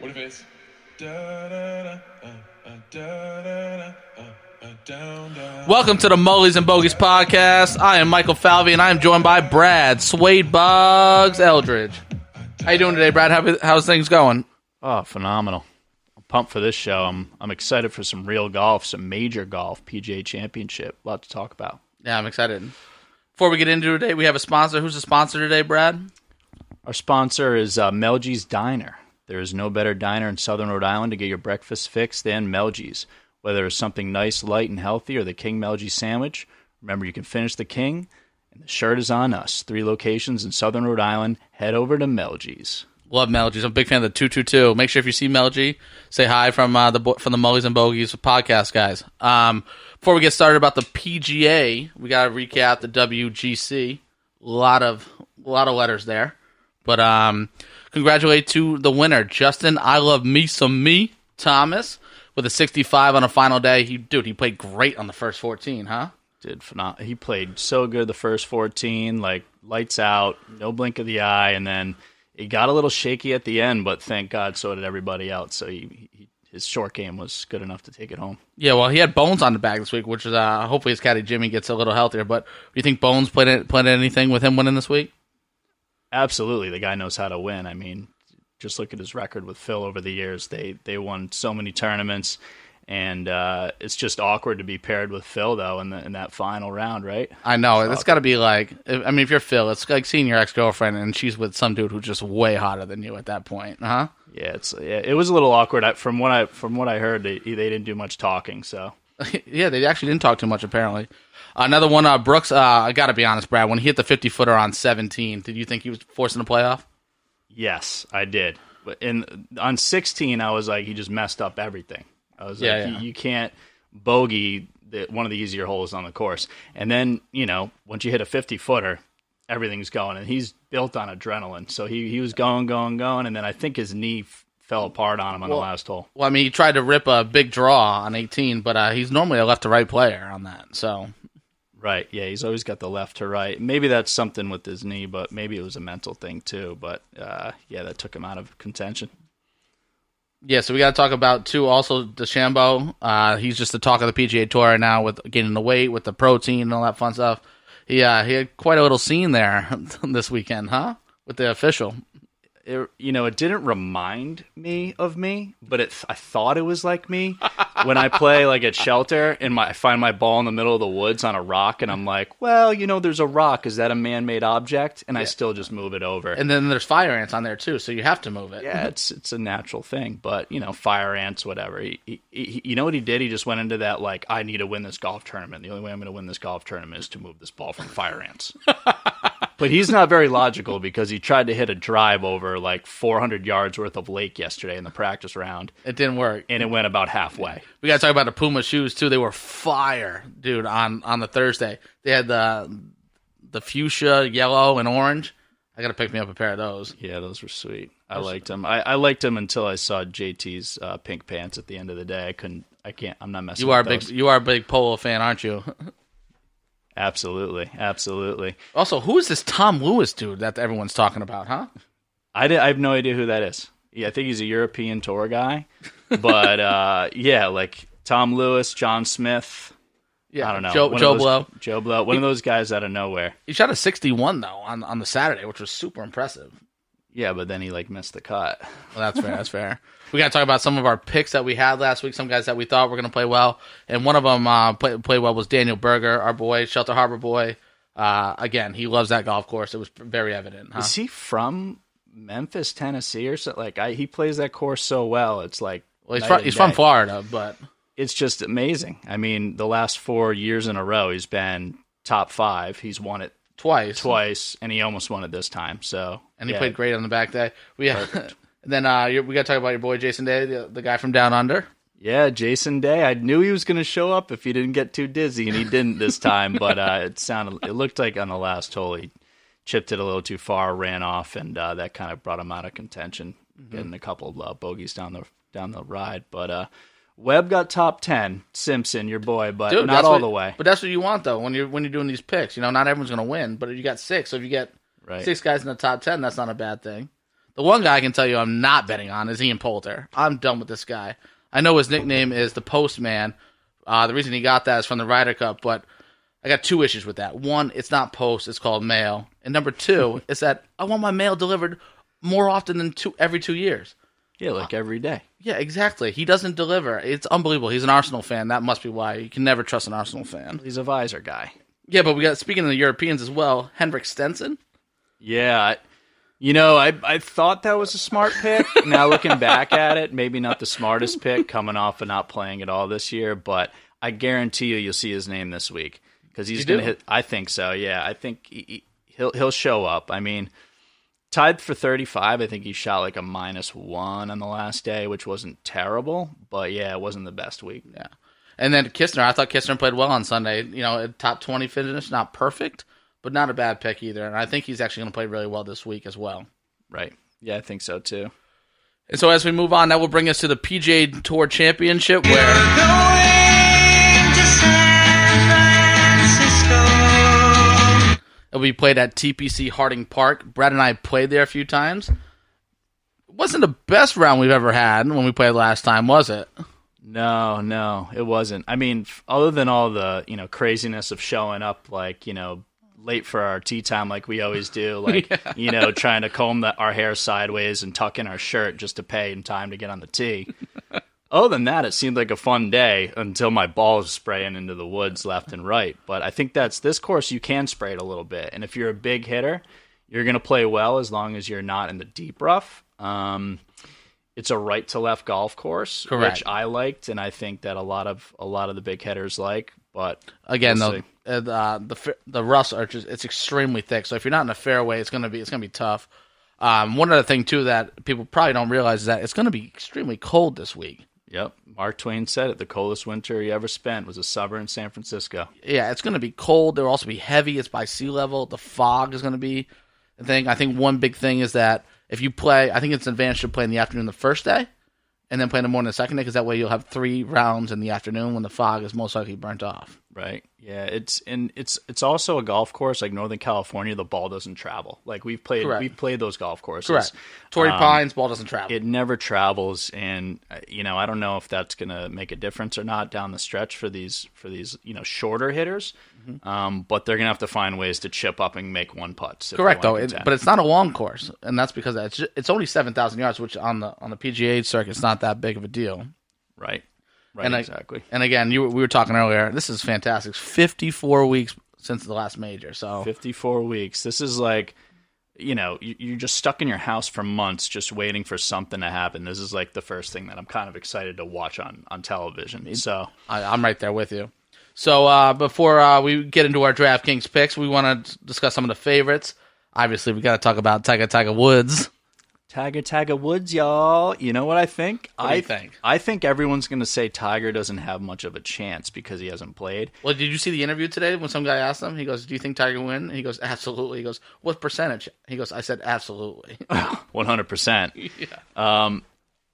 What if it's da da da da da da down down? Welcome to the Mullies and Bogies podcast. I am Michael Falvey, and I am joined by Brad Suede Bugs Eldridge. How you doing today, Brad? How, how's things going? Oh, phenomenal. I'm pumped for this show. I'm I'm excited for some real golf, some major golf, PGA Championship. A lot to talk about. Yeah, I'm excited. Before we get into it today, we have a sponsor. Who's the sponsor today, Brad? Our sponsor is uh, Melgy's Diner. There is no better diner in Southern Rhode Island to get your breakfast fix than Melgy's. Whether it's something nice, light, and healthy, or the King Melgy sandwich, remember you can finish the King, and the shirt is on us. Three locations in Southern Rhode Island. Head over to Melgy's. Love Melgy's. I'm a big fan of the two two two. Make sure if you see Melgy, say hi from uh, the from the Mullies and Bogies podcast guys. Um, before we get started about the PGA, we got to recap the WGC. A lot of a lot of letters there, but um, congratulate to the winner, Justin. I love me some me Thomas with a 65 on a final day. He dude, he played great on the first 14, huh? Did phenom- He played so good the first 14, like lights out, no blink of the eye, and then it got a little shaky at the end, but thank God so did everybody else. So he, he his short game was good enough to take it home. Yeah, well, he had Bones on the bag this week, which is uh, hopefully his caddy Jimmy gets a little healthier. But do you think Bones played played anything with him winning this week? Absolutely, the guy knows how to win. I mean, just look at his record with Phil over the years. They they won so many tournaments, and uh, it's just awkward to be paired with Phil though in the in that final round, right? I know it's got to be like. I mean, if you're Phil, it's like seeing your ex girlfriend and she's with some dude who's just way hotter than you at that point, huh? Yeah, it's yeah, it was a little awkward. I, from what I from what I heard, they they didn't do much talking. So yeah, they actually didn't talk too much apparently. Another one, uh, Brooks. Uh, I got to be honest, Brad. When he hit the 50 footer on 17, did you think he was forcing a playoff? yes, I did. But in on 16, I was like, he just messed up everything. I was Yeah, like, yeah. You, you can't bogey the, one of the easier holes on the course. And then you know, once you hit a 50 footer, everything's going. And he's built on adrenaline, so he he was going, going, going, and then I think his knee f- fell apart on him on Well- the last hole. Well, I mean, he tried to rip a big draw on 18, but uh, he's normally a left to right player on that. So Right. Yeah, he's always got the left to right. Maybe that's something with his knee, but maybe it was a mental thing too. But uh, yeah, that took him out of contention. Yeah, so we got to talk about too. Also, DeChambeau, uh, he's just the talk of the PGA Tour right now with getting the weight, with the protein, and all that fun stuff. He uh, he had quite a little scene there this weekend, huh? With the official. It, you know, it didn't remind me of me, but it, I thought it was like me when I play like at shelter and my, I find my ball in the middle of the woods on a rock, and I'm like, well, you know, there's a rock. Is that a man-made object? And I still just move it over. And then there's fire ants on there too, so you have to move it. yeah, it's it's a natural thing, but you know, fire ants, whatever. He, he, he, you know what he did? He just went into that like, I need to win this golf tournament. The only way I'm going to win this golf tournament is to move this ball from fire ants. but he's not very logical because he tried to hit a drive over like 400 yards worth of lake yesterday in the practice round, It didn't work. and it went about halfway. We got to talk about the Puma shoes too. They were fire, dude. On on the Thursday, they had the the fuchsia, yellow, and orange. I got to pick me up a pair of those. Yeah, those were sweet. I liked them. I, I liked them until I saw JT's uh, pink pants at the end of the day. I couldn't. I can't. I'm not messing. You are big you are a big polo fan, aren't you? Absolutely, absolutely. Also, who is this Tom Lewis dude that everyone's talking about, huh? I, did, I have no idea who that is. Yeah, I think he's a European tour guy. But uh, yeah, like Tom Lewis, John Smith. Yeah, I don't know. Joe, One Joe those- Blow. Joe Blow. One of those guys out of nowhere. He shot a 61 though on on the Saturday, which was super impressive. Yeah, but then he like missed the cut. Well, that's fair. That's fair. We got to talk about some of our picks that we had last week. Some guys that we thought were going to play well, and one of them uh, play, played well was Daniel Berger, our boy, Shelter Harbor boy. Uh, again, he loves that golf course. It was very evident. Huh? Is he from Memphis, Tennessee, or something? Like I, he plays that course so well. It's like Well, he's from he's from. Florida, but It's just amazing. I mean, the last four years in a row, he's been top five. He's won it twice, twice, and he almost won it this time. So and he yeah. played great on the back day. We and then uh, we got to talk about your boy Jason Day, the, the guy from Down Under. Yeah, Jason Day. I knew he was going to show up if he didn't get too dizzy, and he didn't this time. but uh, it sounded, it looked like on the last hole he chipped it a little too far, ran off, and uh, that kind of brought him out of contention, getting a couple of uh, bogeys down the down the ride. But uh, Webb got top ten. Simpson, your boy, but Dude, not all what- the way. But that's what you want though when you're when you're doing these picks. You know, not everyone's going to win, but you got six, so if you get Right. six guys in the top ten, that's not a bad thing. The one guy I can tell you I'm not betting on is Ian Poulter. I'm done with this guy. I know his nickname is the Postman. Uh, the reason he got that is from the Ryder Cup, but I got two issues with that. One, it's not post; it's called mail. And number two is that I want my mail delivered more often than two every two years. Yeah, like every day. Yeah, exactly. He doesn't deliver. It's unbelievable. He's an Arsenal fan. That must be why you can never trust an Arsenal fan. He's a visor guy. Yeah, but we got speaking of the Europeans as well. Henrik Stenson. Yeah, I, you know, I I thought that was a smart pick. now looking back at it, maybe not the smartest pick coming off of not playing at all this year, but I guarantee you, you'll see his name this week because he's going to hit. I think so. Yeah, I think he, he- he'll he'll show up. I mean, tied for thirty five. I think he shot like a minus one on the last day, which wasn't terrible, but yeah, it wasn't the best week. Yeah. And then Kistner, I thought Kistner played well on Sunday. You know, a top 20 finish, not perfect, but not a bad pick either. And I think he's actually going to play really well this week as well. Right. Yeah, I think so too. And so as we move on, that will bring us to the PGA Tour Championship where it'll be played at TPC Harding Park. Brad and I played there a few times. It wasn't the best round we've ever had when we played last time, was it? No, no, it wasn't. I mean, other than all the you know craziness of showing up like you know late for our tee time like we always do, like you know trying to comb the, our hair sideways and tuck in our shirt just to pay in time to get on the tee. other than that, it seemed like a fun day until my balls spraying into the woods left and right. But I think that's this course you can spray it a little bit, and if you're a big hitter, you're going to play well as long as you're not in the deep rough. Um, it's a right to left golf course, Correct. which I liked, and I think that a lot of a lot of the big hitters like. But Again, we'll though, uh, the uh, the the roughs are just it's extremely thick. So if you're not in the fairway, it's gonna be it's gonna be tough. Um, one other thing too that people probably don't realize is that it's gonna be extremely cold this week. Yep, Mark Twain said it: the coldest winter he ever spent was a summer in San Francisco. Yeah, it's gonna be cold. There will also be heavy. It's by sea level. The fog is gonna be a thing. I think one big thing is that if you play, I think it's an advantage to play in the afternoon the first day, and then play in the morning the second day, because that way you'll have three rounds in the afternoon when the fog is most likely burnt off. Right. Yeah. It's and it's it's also a golf course like Northern California. The ball doesn't travel. Like we've played Correct. we've played those golf courses. Correct. Torrey Um, Pines ball doesn't travel. It never travels, and uh, you know I don't know if that's going to make a difference or not down the stretch for these for these you know shorter hitters. Mm-hmm. Um, but they're going to have to find ways to chip up and make one putts. Correct, though, it, but it's not a long course, and that's because it's ju- it's only seven thousand yards, which on the on the PGA circuit is not that big of a deal. right, right, And I- exactly. And again, you we were talking earlier. This is fantastic. Fifty four weeks since the last major, so 54 weeks. This is like, you know, you- you're just stuck in your house for months just waiting for something to happen. This is like the first thing that I'm kind of excited to watch on, on television. So, I, I'm right there with you. So uh, before uh, we get into our DraftKings picks, we want to discuss some of the favorites. Obviously, we got to talk about Tiger Tiger Woods. Tiger, Tiger Woods, y'all. You know what I think? What do I think? I think everyone's going to say Tiger doesn't have much of a chance because he hasn't played. Well, did you see the interview today when some guy asked him? He goes, "Do you think Tiger win?" He goes, "Absolutely." He goes, "What percentage?" He goes, "I said absolutely." 100%. Um,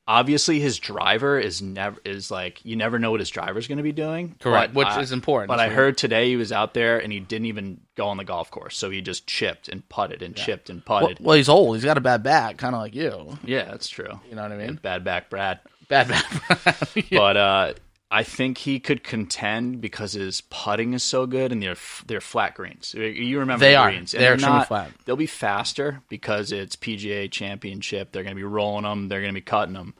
obviously his driver is never is like you never know what his driver's going to be doing Correct, but which I- is important. but That's i heard today he was out there and he didn't even go on the golf course so he just chipped and putted and chipped and putted well, he's old. He's got a bad back, kind of like you. yeah that's true You know what I mean? bad back brad Bad back. Yeah. but uh I think he could contend because his putting is so good and they're f- they're flat greens. You remember They the are. greens? And They're extremely not, flat. They'll be faster because it's PGA Championship. They're going to be rolling them. They're going to be cutting them.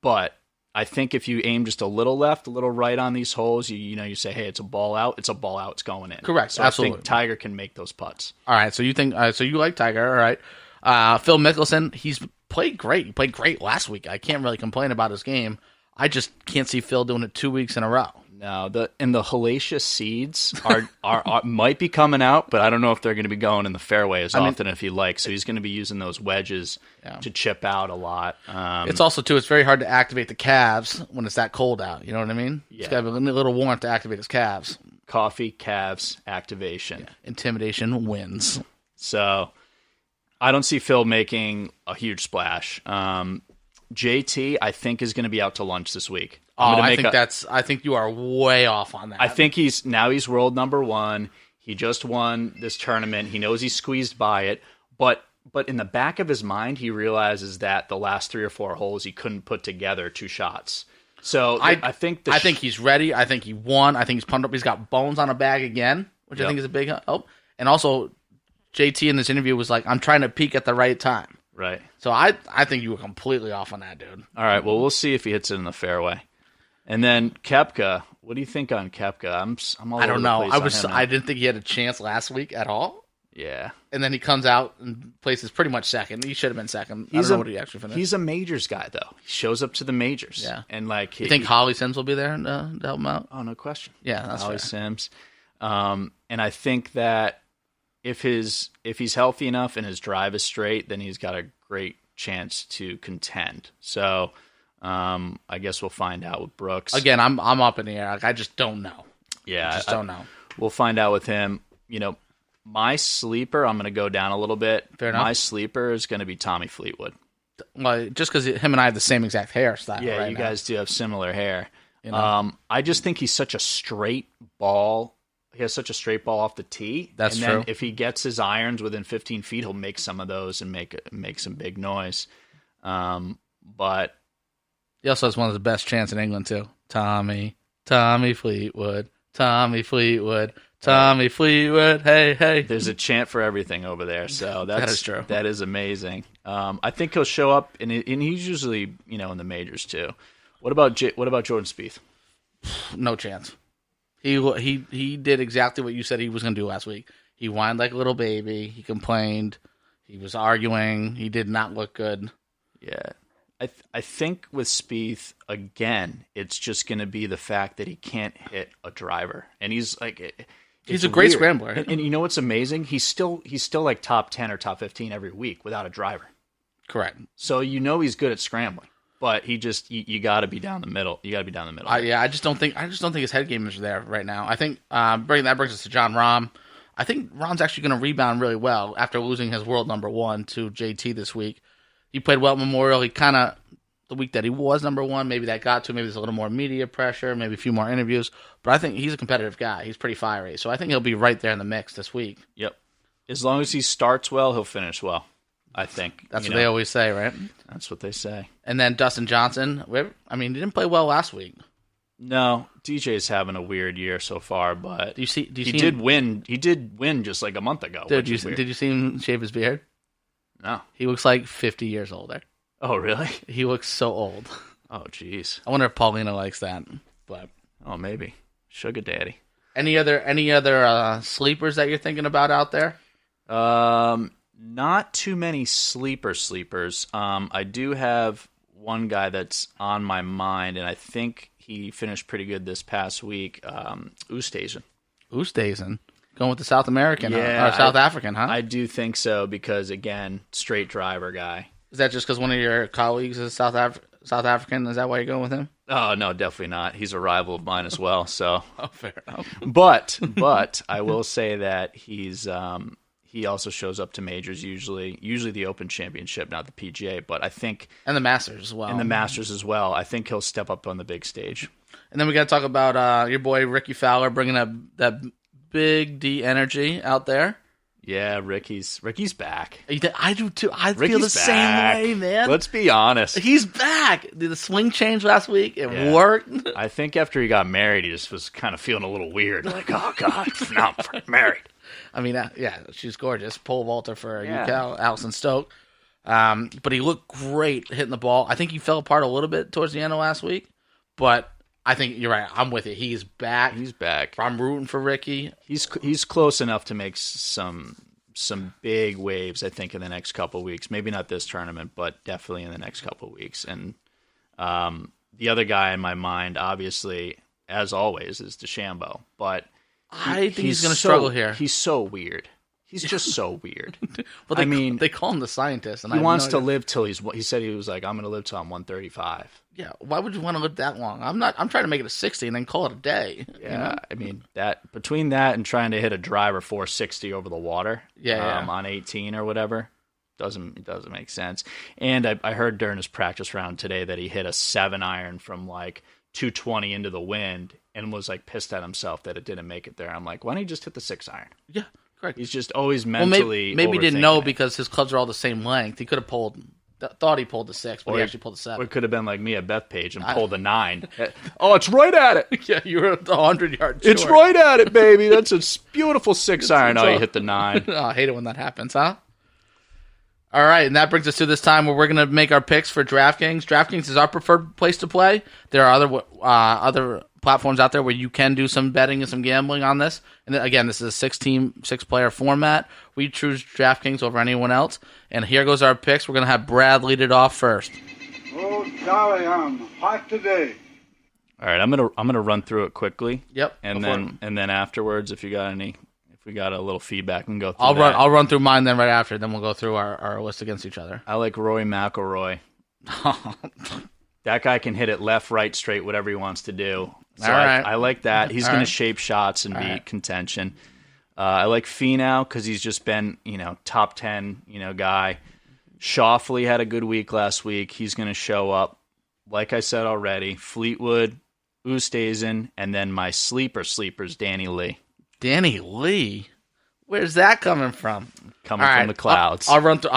But I think if you aim just a little left, a little right on these holes, you you know you say, hey, it's a ball out. It's a ball out. It's going in. Correct. So I Absolutely. think Tiger can make those putts. All right, so you think uh, so? You like Tiger? All right. Uh, Phil Mickelson, he's played great. He played great last week. I can't really complain about his game. I just can't see Phil doing it two weeks in a row. No, the and the hellacious seeds are, are, are might be coming out, but I don't know if they're going to be going in the fairway as mean- often if he likes. So he's going to be using those wedges Yeah. to chip out a lot. Um, It's also too. It's very hard to activate the calves when it's that cold out. You know what I mean? It's Yeah. got to be a little warmth to activate his calves. coffee, calves, activation. Intimidation wins. So I don't see Phil making a huge splash. Um, JT, I think, is going to be out to lunch this week. Oh, I think a- that's. I think you are way off on that. I think he's now he's world number one. He just won this tournament. He knows he's squeezed by it, but but in the back of his mind, he realizes that the last three or four holes he couldn't put together two shots. So I I, think the I sh- think he's ready. I think he won. I think he's pumped up. He's got bones on a bag again, which I think is a big help. And also, JT in this interview was like, "I'm trying to peak at the right time." right. So I I think you were completely off on that, dude. All right. Well, we'll see if he hits it in the fairway. And then Koepka, what do you think on Koepka? I'm I'm all I don't know. I was I didn't think he had a chance last week at all. yeah. And then he comes out and places pretty much second. He should have been second. I He's don't know a what he actually finished. he's a majors guy though. He shows up to the majors. Yeah. And like you think Holly Sims will be there uh, to help him out? Oh, no question. Yeah, that's Ollie fair. Sims. Um, and I think that if his if he's healthy enough and his drive is straight, then he's got a great chance to contend. So um, I guess we'll find out with Brooks. Again, I'm I'm up in the air. Like I just don't know. yeah, I just I- don't know. We'll find out with him. You know, my sleeper. I'm going to go down a little bit. Fair enough. My sleeper is going to be Tommy Fleetwood. Well, just because him and I have the same exact hairstyle. Yeah, right you now. guys do have similar hair. You know? Um, I just think he's such a straight ball. He has such a straight ball off the tee. That's and then true. If he gets his irons within 15 feet, he'll make some of those and make make some big noise. Um, but He also has one of the best chants in England too. Tommy, Tommy Fleetwood, Tommy Fleetwood, Tommy Fleetwood. Hey, hey. there's a chant for everything over there. So that's is true. That is amazing. Um, I think he'll show up, and, and he's usually you know in the majors too. What about J- what about Jordan Spieth? no chance. He he he did exactly what you said he was going to do last week. He whined like a little baby. He complained. He was arguing. He did not look good. Yeah. I th- I think with Spieth again, it's just going to be the fact that he can't hit a driver, and he's like, it- He's a great weird. scrambler. And, and you know what's amazing? He's still he's still like top ten or top fifteen every week without a driver. Correct. So you know he's good at scrambling, but he just you, you got to be down the middle. You got to be down the middle. I, yeah, I just don't think I just don't think his head game is there right now. I think uh, bringing that brings us to Jon Rahm. I think Rahm's actually going to rebound really well after losing his world number one to JT this week. He played well at Memorial. He kind of the week that he was number one, maybe that got to him. maybe there's a little more media pressure, maybe a few more interviews. But I think he's a competitive guy. He's pretty fiery, so I think he'll be right there in the mix this week. yep. As long as he starts well, he'll finish well. I think That's what know, they always say, right? That's what they say. And then Dustin Johnson. I mean, he didn't play well last week. No, DJ's having a weird year so far, but Do you see? Do you he see did Him, win. He did win just like a month ago. did which you is weird. did you see him shave his beard? No. He looks like 50 years older. Oh, really? He looks so old. Oh, jeez. I wonder if Paulina likes that. But Oh, maybe. Sugar daddy. any other any other uh, sleepers that you're thinking about out there? Um, not too many sleeper sleepers. Um, I do have one guy that's on my mind, and I think he finished pretty good this past week. Um, Oosthuizen. Oosthuizen going with the South American Yeah, or South I- African, huh? I do think so because again, straight driver guy. Is that just because one of your colleagues is South Af- South African? Is that why you're going with him? Oh no, definitely not. He's a rival of mine as well. So, Oh, fair enough. but but I will say that he's um, he also shows up to majors usually, usually the Open Championship, not the PGA. But I think And the Masters as well. and the Masters as well. I think he'll step up on the big stage. And then we got to talk about uh, your boy Rickie Fowler bringing up that big D energy out there. Yeah, Ricky's Ricky's back. I do too. I Ricky's feel the back. same way, man. Let's be honest. He's back. Did the swing change last week? It Yeah. worked. I think after he got married, he just was kind of feeling a little weird. Like, oh god, now I'm married. I mean, uh, yeah, she's gorgeous. Pole vaulter for Yeah. UK, Allison Stokke. Um, but he looked great hitting the ball. I think he fell apart a little bit towards the end of last week, but I think you're right. I'm with it. He's back. He's back. I'm rooting for Ricky. He's he's close enough to make some some big waves. I think in the next couple weeks. Maybe not this tournament, but definitely in the next couple weeks. And um, the other guy in my mind, obviously, as always, is DeChambeau. But I think he's, going to so- struggle here. He's so weird. He's just so weird. Well, they, I mean- they call him the scientist, and He have wants no to idea- live till he's. He said he was like, I'm going to live till I'm 135. Yeah, why would you want to live that long? I'm not. I'm trying to make it a 60 and then call it a day. you Yeah, know? I mean that between that and trying to hit a driver 460 over the water, Yeah, yeah. um, on 18 or whatever, doesn't it doesn't make sense. And I, I heard during his practice round today that he hit a seven iron from like 220 into the wind and was like pissed at himself that it didn't make it there. I'm like, why don't you just hit the six iron? Yeah, Correct. He's just always Well, mentally. maybe, maybe he didn't know it. because his clubs are all the same length. He could have pulled, th- thought he pulled the six, but Or he actually pulled the seven. it could have been like me at Bethpage and pulled the nine. oh, it's right at it. yeah, you were a hundred yards. It's right at it, baby. That's a beautiful six iron. it's Oh, you hit the nine. Oh, I hate it when that happens, huh? All right, and that brings us to this time where we're going to make our picks for DraftKings. DraftKings is our preferred place to play. There are other uh, other platforms out there where you can do some betting and some gambling on this. And then, again, this is a six team, six player format. We choose DraftKings over anyone else. And here goes our picks. We're going to have Brad lead it off first. Oh, golly, I'm hot today. All right, I'm gonna I'm gonna run through it quickly. Yep, And go for then and then afterwards, if you got any, if we got a little feedback, we can go through. I'll run. I'll run through mine then right after. Then we'll go through our, our list against each other. I like Rory McIlroy. that guy can hit it left, right, straight, whatever he wants to do. So All I. I like that. He's going right. to shape shots and be right. contention. Uh, I like Finau because he's just been, you know, top ten, you know, guy. Schauffele had a good week last week. He's going to show up. Like I said already, Fleetwood, Oosthuizen, and then my sleeper sleepers, Danny Lee, Danny Lee, where's that coming from? coming All from right, the clouds. I'll, I'll run through.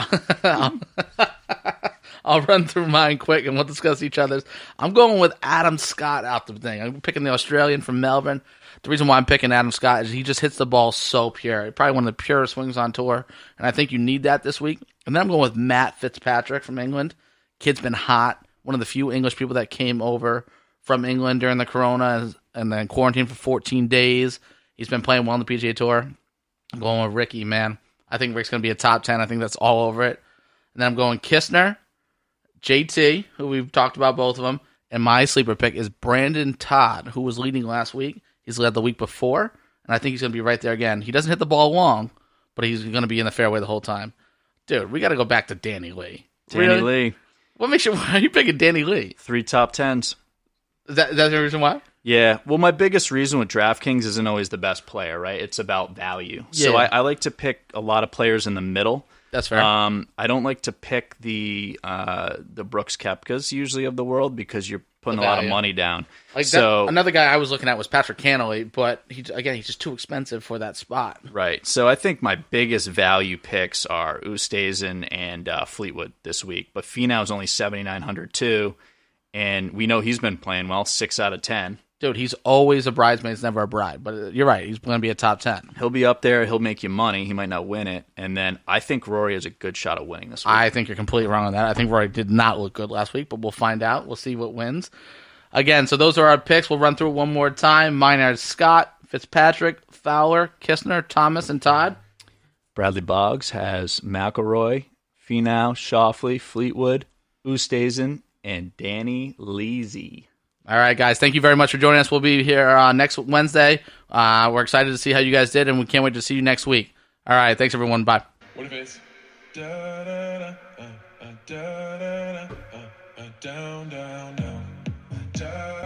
I'll run through mine quick, and we'll discuss each other's. I'm going with Adam Scott out the thing. I'm picking the Australian from Melbourne. The reason why I'm picking Adam Scott is he just hits the ball so pure. Probably one of the purest swings on tour, and I think you need that this week. And then I'm going with Matt Fitzpatrick from England. Kid's been hot. One of the few English people that came over from England during the Corona and then quarantined for 14 days. He's been playing well on the PGA Tour. I'm going with Ricky, man. I think Rick's going to be a top 10. I think that's all over it. And then I'm going Kistner, JT, who we've talked about both of them. And my sleeper pick is Brendon Todd, who was leading last week. He's led the week before. And I think he's going to be right there again. He doesn't hit the ball long, but he's going to be in the fairway the whole time. Dude, we got to go back to Danny Lee. Danny Really? Lee, What makes you, why are you picking Danny Lee? three top tens. Is that, is that the reason why? Yeah, well, my biggest reason with DraftKings isn't always the best player, right? It's about value. So I, I like to pick a lot of players in the middle. That's fair. Um, I don't like to pick the uh, the Brooks Koepkas usually of the world because you're putting a lot of money down. Like so that, another guy I was looking at was Patrick Cantlay, but he again he's just too expensive for that spot. right, so I think my biggest value picks are Oosthuizen and uh, Fleetwood this week. But Finau's only seventy nine hundred too, and we know he's been playing well, six out of ten. Dude, he's always a bridesmaid, he's never a bride. But uh, you're right, he's going to be a top ten. He'll be up there. He'll make you money. He might not win it, and then I think Rory has a good shot at winning this week. I think you're completely wrong on that. I think Rory did not look good last week, but we'll find out. We'll see what wins. Again, so those are our picks. We'll run through it one more time. Mine are Scott, Fitzpatrick, Fowler, Kistner, Thomas, and Todd. Bradley Boggs has McIlroy, Finau, Schauffele, Fleetwood, Oosthuizen, and Danny Leasy. All right, guys. Thank you very much for joining us. We'll be here uh, next Wednesday. Uh, we're excited to see how you guys did, and we can't wait to see you next week. All right. Thanks, everyone. Bye. What if it's da da da uh, uh, da da da uh, uh, down down down da